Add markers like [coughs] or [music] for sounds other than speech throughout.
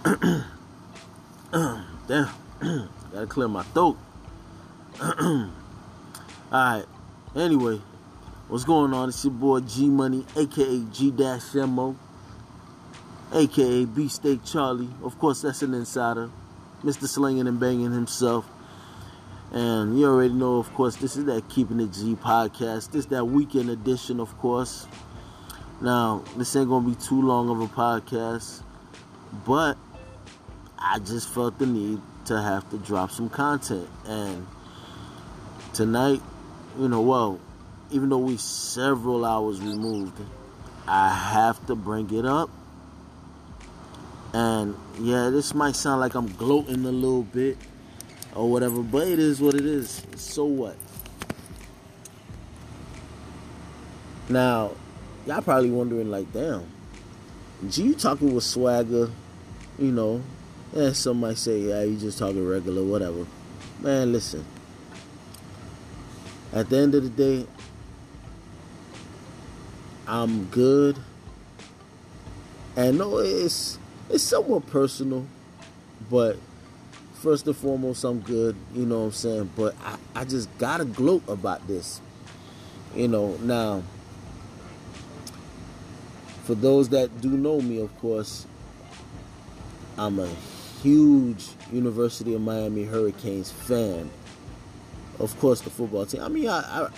[coughs] Damn. [coughs] Gotta clear my throat. [coughs] Alright. Anyway, what's going on? It's your boy G Money, aka G Dash Mo, aka Beefsteak Charlie. Of course, that's an insider. Mr. Slinging and Banging himself. And you already know, of course, this is that Keeping It G podcast. This that weekend edition, of course. Now, this ain't gonna be too long of a podcast, but I just felt the need to have to drop some content. And tonight, you know, well, even though we several hours removed, I have to bring it up. And yeah, this might sound like I'm gloating a little bit or whatever, but it is what it is. So what? Now, y'all probably wondering, like, damn, G, you talking with swagger, you know? And some might say, yeah, you just talking regular, whatever. Man, listen. At the end of the day, I'm good. And no, it's it's somewhat personal, but first and foremost, I'm good. You know what I'm saying? But I, I just gotta gloat about this. You know, now for those that do know me, of course, I'm a huge University of Miami Hurricanes fan. Of course, the football team. I mean, I I,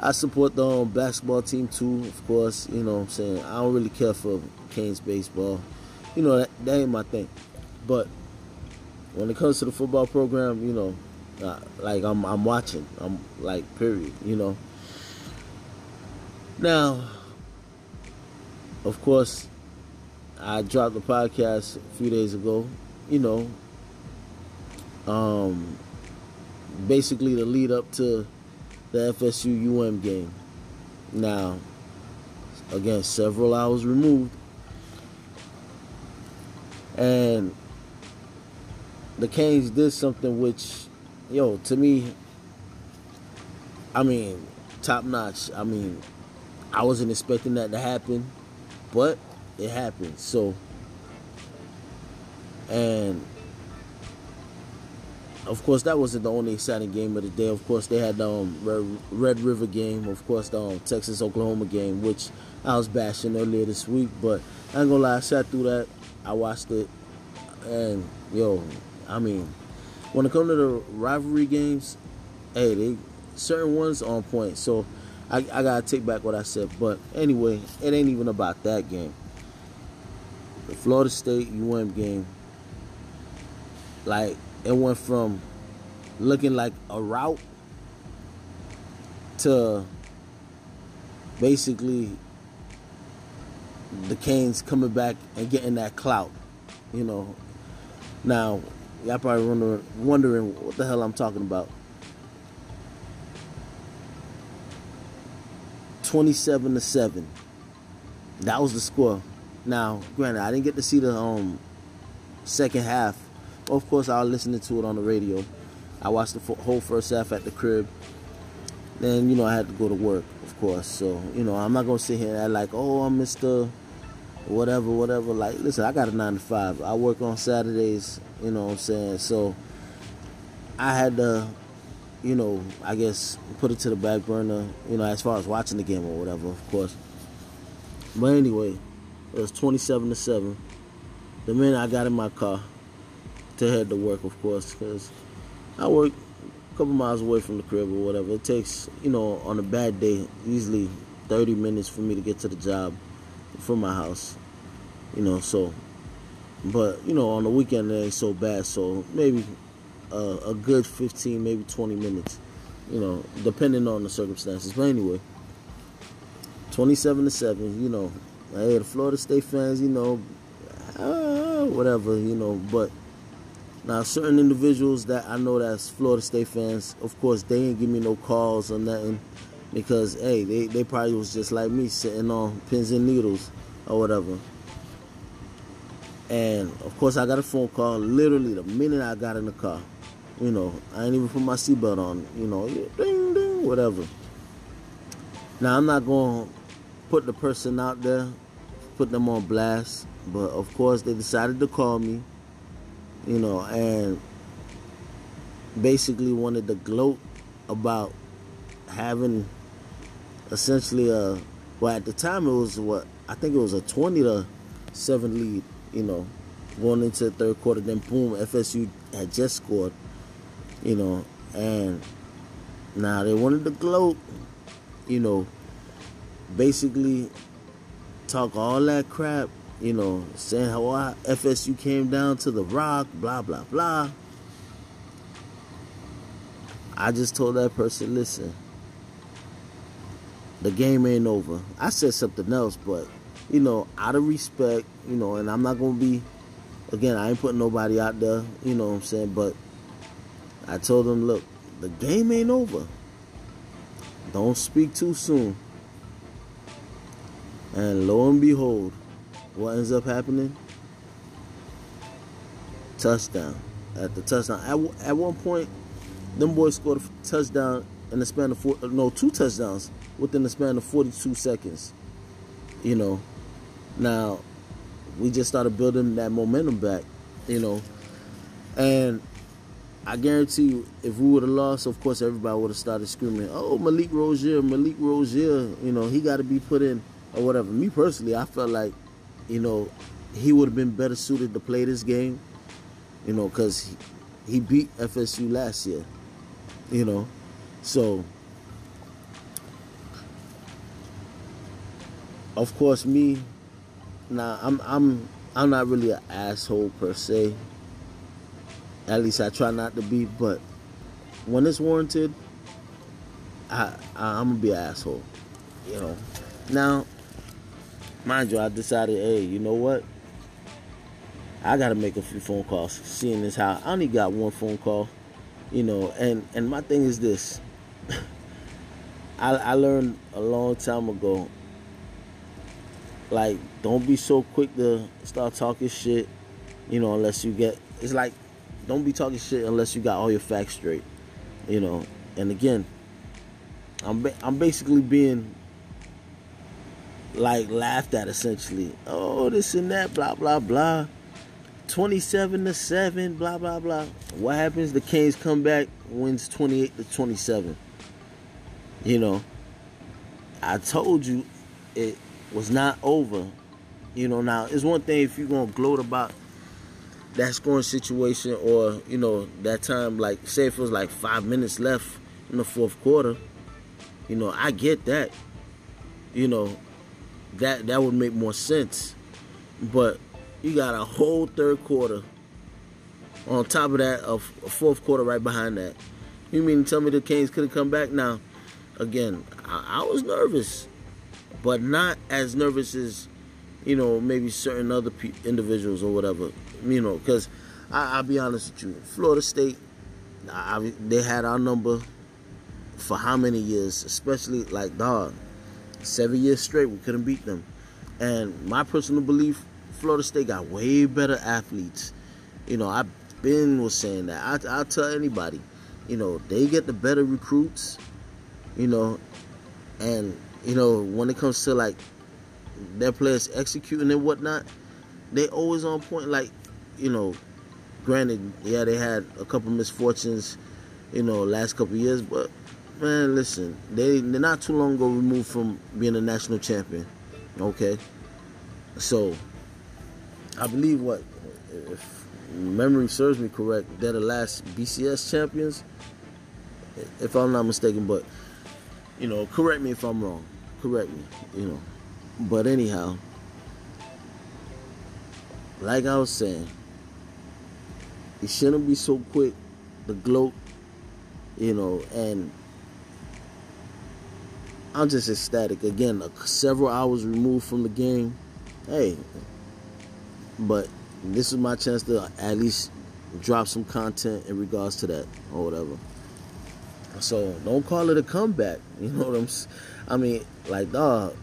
I support the um, basketball team too. Of course, you know what I'm saying. I don't really care for Canes baseball. You know that, that ain't my thing. But when it comes to the football program, you know, uh, like I'm I'm watching. I'm like period. You know. Now, of course, I dropped the podcast a few days ago. You know, um, basically the lead up to the FSU UM game. Now, again, several hours removed, and the Canes did something which, yo, to me, I mean, top notch. I mean, I wasn't expecting that to happen, but it happened. So, and of course, that wasn't the only exciting game of the day. Of course, they had the um, Red, River game. Of course, the um, Texas Oklahoma game, which I was bashing earlier this week. But I ain't gonna lie, I sat through that. I watched it, and yo, I mean, when it comes to the rivalry games, hey, they certain ones on point. So I, I gotta take back what I said. But anyway, it ain't even about that game. The Florida State UM game, like it went from looking like a route to basically the Canes coming back and getting that clout. You know, now y'all probably wondering, wondering what the hell I'm talking about. 27 to 7. That was the score. Now, granted, I didn't get to see the um second half. Of course, I was listening to it on the radio. I watched the whole first half at the crib. Then, you know, I had to go to work, of course. So, you know, I'm not going to sit here and like, oh, I'm Mr. Whatever, whatever. Like, listen, I got a 9 to 5. I work on Saturdays, you know what I'm saying? So, I had to, you know, I guess put it to the back burner, you know, as far as watching the game or whatever, of course. But anyway, it was 27 to 7. The minute I got in my car to head to work, of course, because I work a couple miles away from the crib or whatever. It takes, you know, on a bad day, easily 30 minutes for me to get to the job from my house. You know, so, but, you know, on the weekend it ain't so bad. So maybe a good 15, maybe 20 minutes, you know, depending on the circumstances. But anyway, 27 to 7, you know, hey, the Florida State fans, you know, uh, whatever, you know, but now certain individuals that I know that's Florida State fans, of course, they ain't give me no calls or nothing because hey, they, they probably was just like me sitting on pins and needles or whatever. And of course, I got a phone call literally the minute I got in the car. You know, I ain't even put my seatbelt on. You know, ding ding, whatever. Now I'm not going to put the person out there, put them on blast, but of course they decided to call me you know, and basically wanted to gloat about having essentially a well at the time it was what I think it was a twenty to seven lead, you know, going into the third quarter. Then boom, FSU had just scored, you know, and now they wanted to gloat, you know, basically talk all that crap, you know, saying how oh, FSU came down to the rock, blah blah blah. I just told that person, listen, the game ain't over. I said something else, but you know, out of respect, you know, and I'm not gonna be again, I ain't putting nobody out there, you know what I'm saying, but I told them, look, the game ain't over. Don't speak too soon. And lo and behold, what ends up happening? Touchdown. At the touchdown. At, at one point, them boys scored a touchdown in the span of four, uh, no, two touchdowns within the span of 42 seconds. You know, now we just started building that momentum back, you know, and I guarantee you, if we would have lost, of course, everybody would have started screaming, "Oh, Malik Rosier, Malik Rosier, you know, he got to be put in or whatever. Me personally, I felt like, you know, he would have been better suited to play this game, you know, because he, he beat FSU last year, you know, so of course, me. Now, I'm I'm I'm not really an asshole per se. At least I try not to be, but when it's warranted, I, I am gonna be an asshole. You know. Now, mind you, I decided, hey, you know what? I gotta make a few phone calls. Seeing this how I only got one phone call, you know, and and my thing is this. [laughs] I I learned a long time ago like don't be so quick to start talking shit you know unless you get it's like don't be talking shit unless you got all your facts straight you know and again i'm ba- i'm basically being like laughed at essentially. Oh this and that blah blah blah. 27 to 7 blah blah blah. What happens? The Kings come back wins 28 to 27 you know i told you it was not over. You know, now it's one thing if you're gonna gloat about that scoring situation or, you know, that time like say if it was like five minutes left in the fourth quarter, you know, I get that. You know, that that would make more sense. But you got a whole third quarter. On top of that, a, fourth quarter right behind that. You mean tell me the Canes could have come back? Now, again, I, I was nervous but not as nervous as you know maybe certain other pe- individuals or whatever. You know, because I'll be honest with you, Florida State, I, they had our number for how many years, especially like dog, seven years straight we couldn't beat them. And my personal belief, Florida State got way better athletes. You know, I've been was saying that. I, I'll tell anybody, you know, they get the better recruits. You know, and you know, when it comes to like their players executing and whatnot, they always on point. Like, you know, granted, yeah, they had a couple misfortunes, you know, last couple years, but man, listen, they they're not too long ago removed from being a national champion. Okay, so I believe what if memory serves me correct, they're the last BCS champions, if I'm not mistaken. But you know, correct me if I'm wrong correct me, you know. But anyhow, like I was saying, it shouldn't be so quick The gloat, you know, and I'm just ecstatic. Again, several hours removed from the game. Hey, but this is my chance to at least drop some content in regards to that or whatever. So don't call it a comeback. [laughs] You know what I'm I mean, like, dog,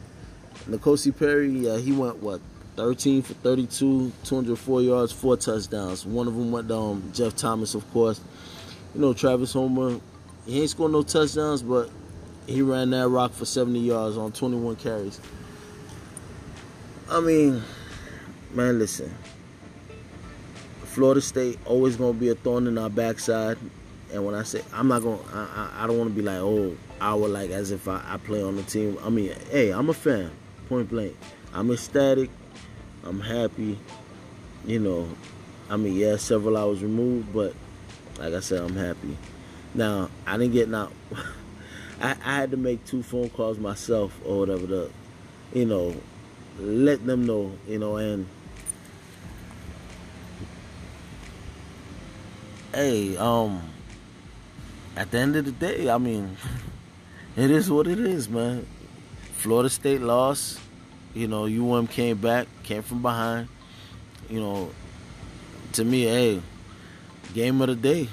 N'Kosi Perry, yeah, he went, what, 13 for 32, 204 yards, four touchdowns. One of them went down, um, Jeff Thomas, of course. You know, Travis Homer, he ain't scored no touchdowns, but he ran that rock for 70 yards on 21 carries. I mean, man, listen. Florida State always gonna be a thorn in our backside. And when I say I'm not gonna, I, I, don't want to be like, oh, I would like as if I, I play on the team. I mean, hey, I'm a fan, point blank. I'm ecstatic. I'm happy. You know, I mean, yeah, several hours removed, but like I said, I'm happy. Now, I didn't get now. [laughs] I, I had to make two phone calls myself or whatever to, you know, let them know, you know, and hey, um, at the end of the day, I mean, [laughs] it is what it is, man. Florida State lost. You know, UM came back, came from behind. You know, to me, hey, game of the day.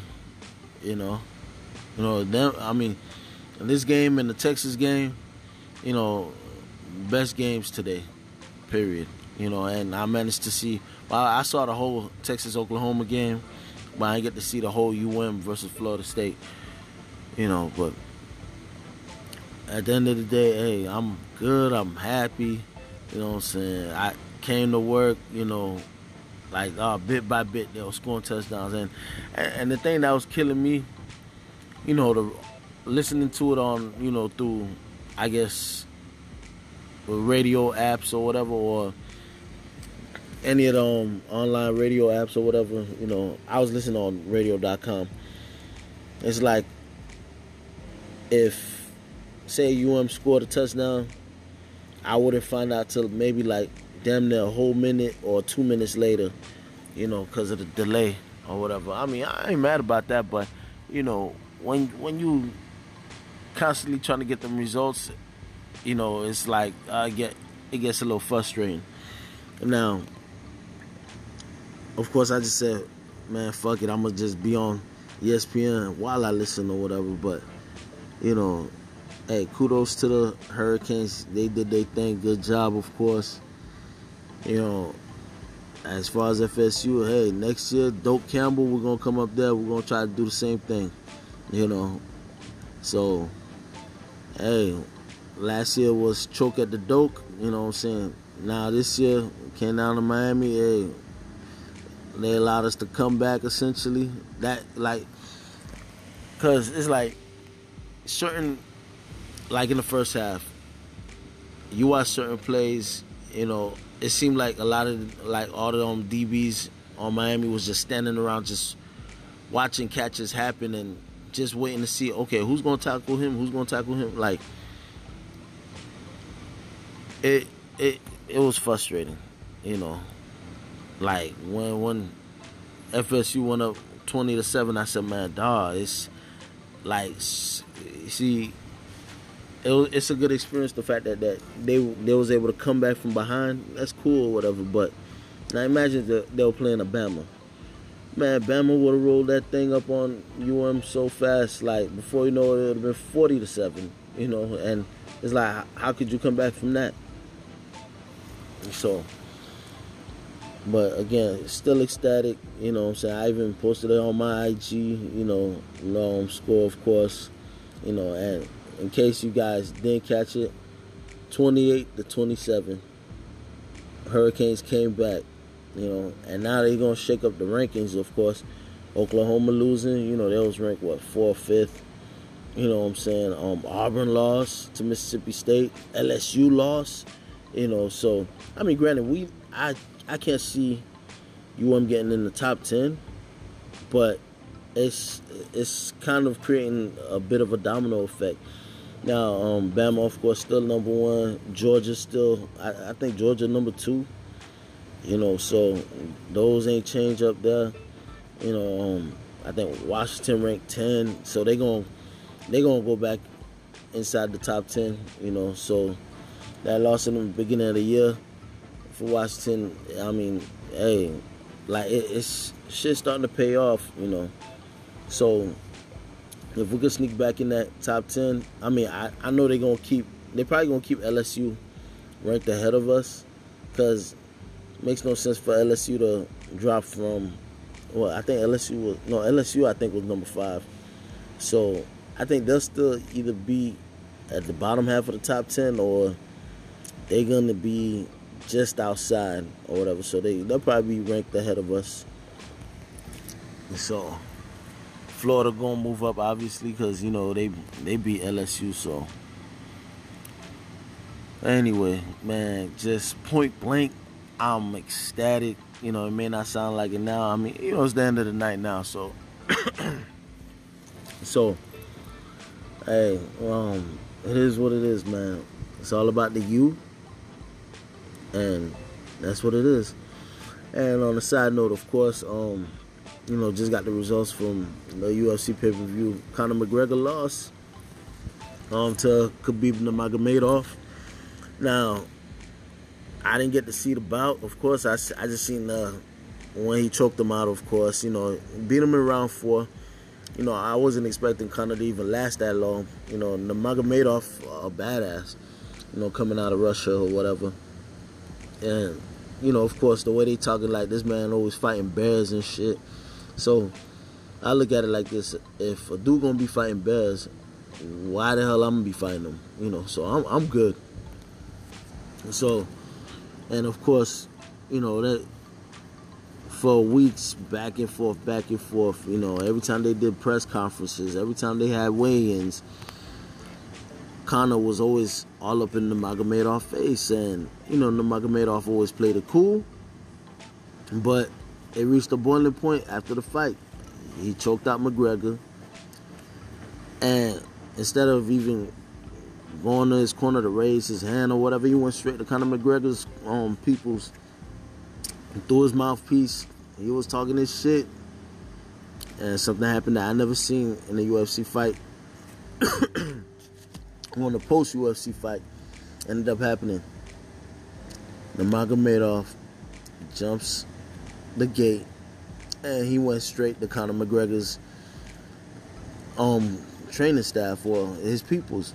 You know, you know them. I mean, this game and the Texas game, you know, best games today. Period. You know, and I managed to see. Well, I saw the whole Texas Oklahoma game, but I didn't get to see the whole UM versus Florida State. You know, but at the end of the day, hey, I'm good. I'm happy. You know what I'm saying? I came to work. You know, like uh, bit by bit, they were scoring touchdowns, and and the thing that was killing me, you know, the listening to it on, you know, through, I guess, radio apps or whatever, or any of the um, online radio apps or whatever, you know, I was listening on radio.com. It's like if, say, UM scored a touchdown, I wouldn't find out till maybe like damn near a whole minute or two minutes later, you know, because of the delay or whatever. I mean, I ain't mad about that, but you know, when when you constantly trying to get them results, you know, it's like I get it gets a little frustrating. Now, of course, I just said, man, fuck it, I'm gonna just be on ESPN while I listen or whatever. But you know, hey, kudos to the Hurricanes. They did their thing. Good job, of course. You know, as far as FSU, hey, next year, Doak Campbell, we're gonna come up there. We're gonna try to do the same thing. You know, so hey, last year was choke at the Doak. You know what I'm saying? Now this year came down to Miami. Hey, they allowed us to come back essentially. That like, cause it's like certain, like in the first half, you watch certain plays. You know, it seemed like a lot of like all the um, DBs on Miami was just standing around, just watching catches happen and just waiting to see. Okay, who's gonna tackle him? Who's gonna tackle him? Like it, it, it was frustrating. You know, like when when FSU went up twenty to seven, I said, man, dog, it's like see it was, it's a good experience. The fact that, that they they was able to come back from behind, that's cool or whatever. But now imagine that they were playing a Bama. Man, Bama would have rolled that thing up on UM so fast. Like before you know it, it would have been forty to seven. You know, and it's like, how could you come back from that? So, but again, still ecstatic. You know, I'm saying I even posted it on my IG. You know, long score, of course. You know, and in case you guys didn't catch it, 28 to 27. Hurricanes came back, you know, and now they're gonna shake up the rankings. Of course, Oklahoma losing, you know, they was ranked what fourth, fifth. You know what I'm saying? Um, Auburn lost to Mississippi State. LSU lost. You know, so I mean, granted, we I I can't see you UM getting in the top ten, but it's it's kind of creating a bit of a domino effect. Now, um, Bama, of course, still number one. Georgia still, I, I, think Georgia number two. You know, so those ain't changed up there. You know, um, I think Washington ranked ten, so they going they gonna go back inside the top ten. You know, so that loss in the beginning of the year for Washington, I mean, hey, like it, it's shit starting to pay off. You know, so if we could sneak back in that top ten, I mean, I, I know they're gonna keep. They're probably gonna keep LSU ranked ahead of us, because makes no sense for LSU to drop from. Well, I think LSU was no LSU. I think was number five. So I think they'll still either be at the bottom half of the top ten or they're gonna be just outside or whatever. So they they'll probably be ranked ahead of us. So Florida gonna move up obviously because you know they they beat LSU. So anyway, man, just point blank, I'm ecstatic. You know, it may not sound like it now. I mean, you know, it's the end of the night now. So [clears throat] so hey, um, it is what it is, man. It's all about the you, and that's what it is. And on a side note, of course, um, you know, just got the results from the UFC pay per view. Conor McGregor lost um, to Khabib Nurmagomedov. Now, I didn't get to see the bout. Of course, I, I just seen the when he choked him out. Of course, you know, beat him in round four. You know, I wasn't expecting Conor to even last that long. You know, Nurmagomedov, a badass. You know, coming out of Russia or whatever, and you know, of course, the way they talking like this man always fighting bears and shit. So I look at it like this: if a dude gonna be fighting bears, why the hell I'm gonna be fighting them? You know, so I'm I'm good. So, and of course, you know that for weeks back and forth, back and forth. You know, every time they did press conferences, every time they had weigh-ins, Conor was always all up in the Nurmagomedov face, and you know, the Nurmagomedov always played it cool, but it reached a boiling point after the fight. He choked out McGregor, and instead of even going to his corner to raise his hand or whatever, he went straight to Conor McGregor's um, people's through his mouthpiece. He was talking his shit, and something happened that I never seen in a UFC fight. [coughs] on the post UFC fight, ended up happening. Nurmagomedov jumps the gate, and he went straight to Conor McGregor's um training staff or his peoples.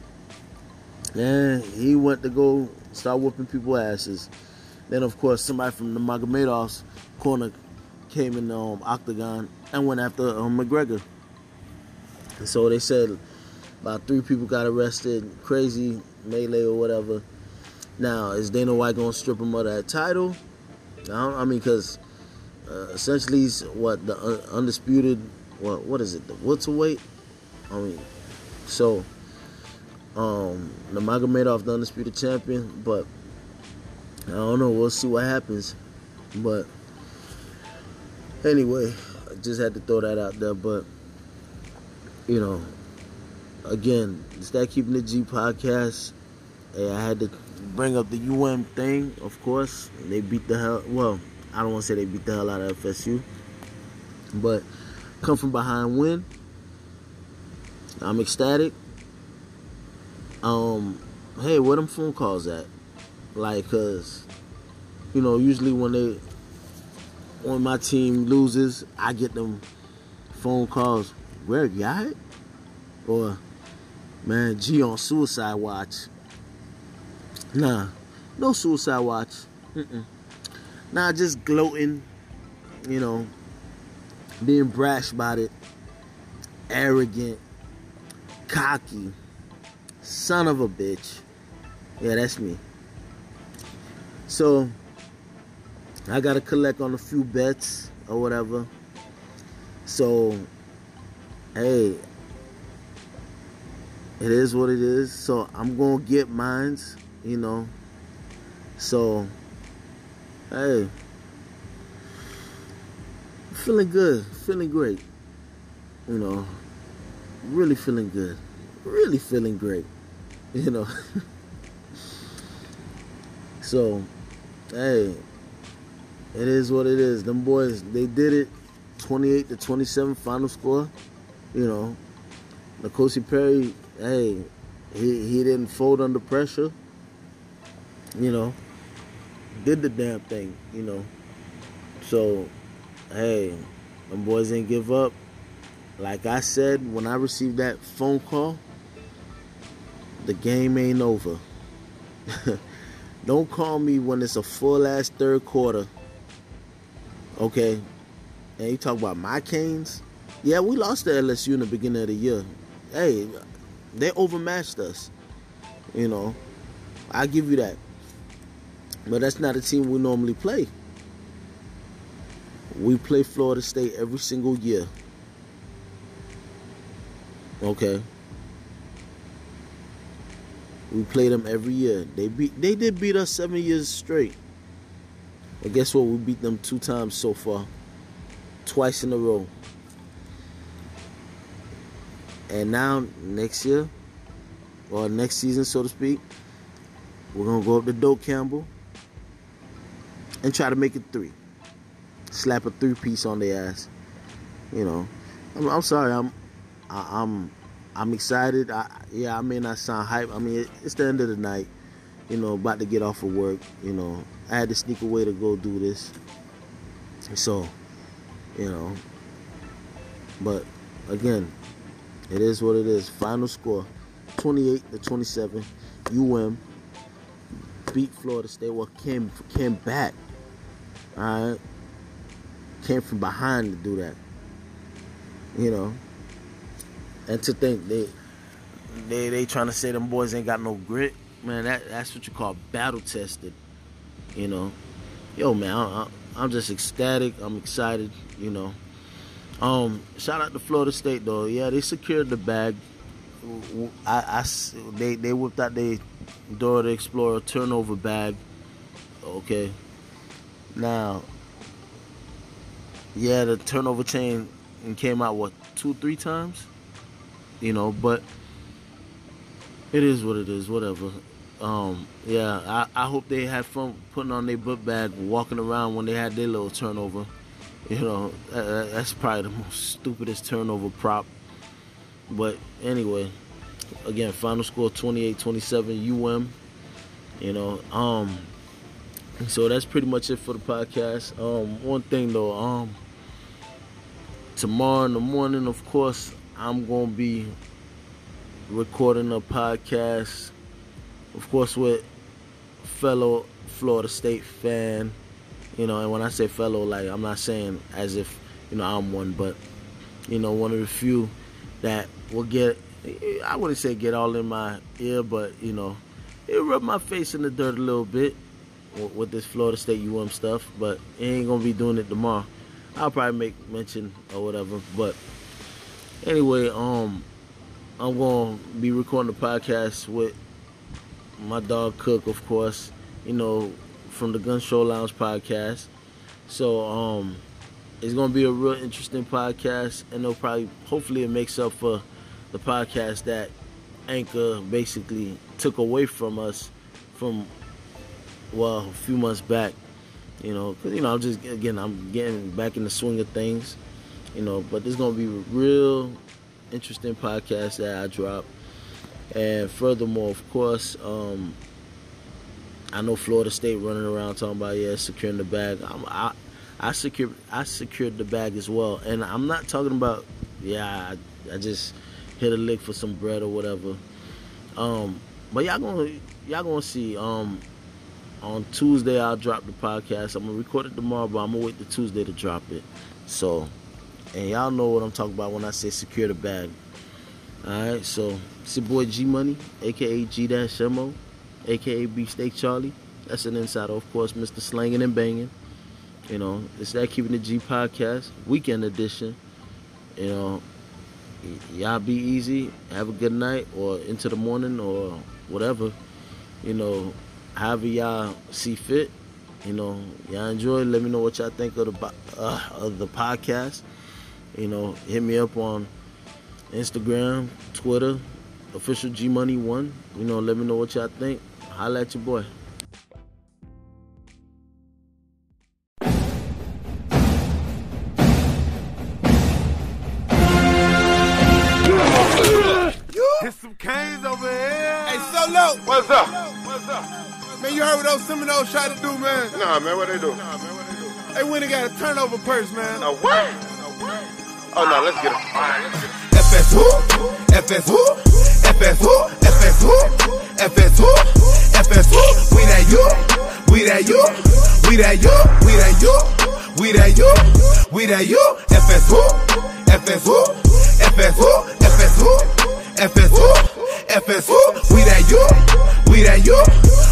And he went to go start whooping people asses. Then of course somebody from the Magomedov's corner came in the um, octagon and went after um, McGregor. And so they said about three people got arrested, crazy melee or whatever. Now is Dana White gonna strip him of that title? I, I mean, because uh, essentially he's what the undisputed what what is it the welterweight? I mean, so um, Nurmagomedov the undisputed champion, but I don't know. We'll see what happens. But anyway, I just had to throw that out there. But you know, again, it's that keeping the G podcast. Hey, I had to bring up the UM thing. Of course, they beat the hell. Well, I don't want to say they beat the hell out of FSU, but come from behind win. I'm ecstatic. Um, hey, where them phone calls at? Like, cause you know, usually when they when my team loses, I get them phone calls. Where got it? Or man, G on suicide watch. Nah, no suicide watch. Mm-mm. Nah, just gloating, you know, being brash about it, arrogant, cocky, son of a bitch. Yeah, that's me. So, I got to collect on a few bets or whatever. So, hey, it is what it is. So, I'm to get mines, you know. So, hey, feeling good, feeling great, you know, really feeling good, really feeling great, [laughs] you know. so, hey, it is what it is. Them boys, they did it, 28 to 27 final score, you know. N'Kosi Perry, hey, he he didn't fold under pressure, you know did the damn thing, you know. So, hey, them boys didn't give up. Like I said, when I received that phone call, the game ain't over. [laughs] Don't call me when it's a full ass third quarter. Okay? And you talk about my Canes. Yeah, we lost to LSU in the beginning of the year. Hey, they overmatched us. You know, I give you that. But that's not a team we normally play. We play Florida State every single year. Okay. We play them every year. They beat they did beat us seven years straight. And guess what? We beat them two times so far. Twice in a row. And now next year, or next season so to speak, we're gonna go up to Doak Campbell and try to make it three. Slap a three piece on their ass. You know. I'm, I'm sorry, I'm I, I'm I'm excited. I, yeah, I may not sound hype. I mean, it's the end of the night. You know, about to get off of work. You know, I had to sneak away to go do this. So, you know, but again, it is what it is. Final score 28 to 27. UM beat Florida State. Well, came came back. All right, came from behind to do that. You know, and to think they they they trying to say them boys ain't got no grit, man. That that's what you call battle tested. You know, yo man, I, I'm just ecstatic. I'm excited. You know. Um, shout out to Florida State though. Yeah, they secured the bag. I, I they they whipped out their Dora the Explorer turnover bag. Okay. Now, yeah, the turnover chain came out what two, three times you know, but it is what it is, whatever. Um, yeah, I, I hope they had fun putting on their book bag, walking around when they had their little turnover. You know, that, that's probably the most stupidest turnover prop. But anyway, again, final score 28-27 UM. You know, um, so that's pretty much it for the podcast. Um, one thing though, um, tomorrow in the morning, of course, I'm going to be recording a podcast, of course, with fellow Florida State fan. You know, and when I say fellow, like, I'm not saying as if, you know, I'm one, but, you know, one of the few that will get, I wouldn't say get all in my ear, but, you know, it rub my face in the dirt a little bit with this Florida State UM stuff, but it ain't going to be doing it tomorrow. I'll probably make mention or whatever, but Anyway, um, I'm gonna be recording the podcast with my dog Cook, of course. You know, from the Gun Show Lounge podcast. So, um, it's gonna be a real interesting podcast, and it'll probably, hopefully, it makes up for the podcast that Anchor basically took away from us from well a few months back. You know, cause you know I'm just again I'm getting back in the swing of things you know. But there's gonna be a real interesting podcast that I drop, and furthermore, of course, um, I know Florida State running around talking about yeah securing the bag. I'm, I I secured I secured the bag as well, and I'm not talking about yeah I, I just hit a lick for some bread or whatever. Um, but y'all gonna y'all gonna see. Um, on Tuesday I'll drop the podcast. I'm gonna record it tomorrow, but I'm gonna wait till Tuesday to drop it. So and y'all know what I'm talking about when I say secure the bag. Alright, so it's your boy G Money, aka G Dash Mo, aka Beefsteak Charlie. That's an insider, of course, Mr. Slanging and Banging. You know, it's that Keeping the G podcast, weekend edition. You know, y'all be easy, have a good night, or into the morning, or whatever. You know, however y'all see fit. You know, y'all enjoy. Let me know what y'all think of the uh, of the podcast. You know, hit me up on Instagram, Twitter, official G Money One. You know, let me know what y'all think. Holla at your boy. Hit some canes over here. Hey, Solo. What's up? What's up? Man, you heard what those Seminoles tried to do, man? no what they Nah, man, what they do? They went and got a turnover purse, man. A what? Oh no, let's get him. FS who? FS who? FS who? FS who? FS who? FS who? We that you? We that you? We that you? We that you? We that you? We that you? FS who? FS who? FS who? FS who? FS who? FS who? We that you? We that you?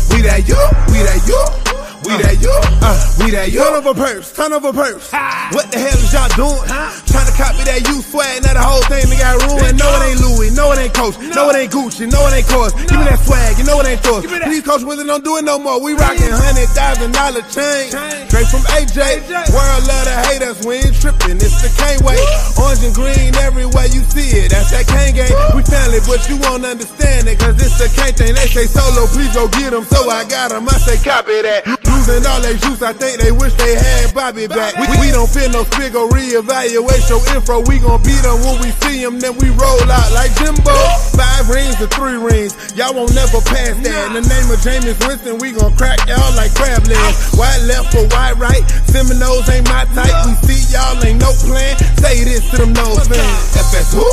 We that you? We that you? We that you, uh, we that you. Ton of a purse, ton of a purse. What the hell is y'all doing? Trying to copy that you swag, now the whole thing they got ruined. No, it ain't Louis, no, it ain't Coach, no, it ain't Gucci, no, it ain't Coors. Give me that swag, you know it ain't yours. Please, Coach Willie, don't do it no more. We rockin' hundred thousand dollar chain, straight from AJ. World love to hate us, we ain't trippin'. It's the Cane way, orange and green everywhere you see it. That's that Cane game. We family, but you won't understand it, cause it's the Cane thing. They say solo, please go get 'em, so I got 'em. I say copy that. Losing all they juice, I think they wish they had Bobby back. We, we don't feel no figure, reevaluate your info. We gon' beat 'em when we see 'em, then we roll out like Jimbo. Five rings to three rings, y'all won't never pass that. In the name of Jameis Winston, we gon' crack y'all like crab legs. White left or white right, Seminoles ain't my type. We see y'all ain't no plan. Say this to them Noles fans. FS who?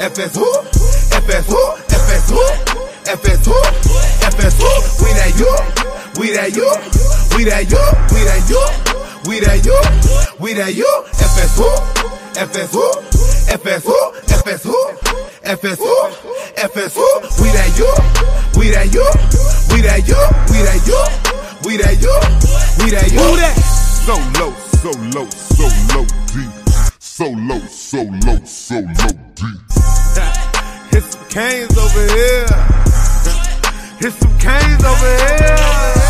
FS who? FS who? FS who? FS who? FS who? We that you? We that you? We that you? We that you? We that you? We that you? FS who? FS who? FS who? FS who? FS who? FS who? We that you? We that you? We that you? We that you? We that you? We that you? Who that? So low, so low, so low, deep. So low, so low, so low, deep. [laughs] Hit some canes over here. Hit some canes over here.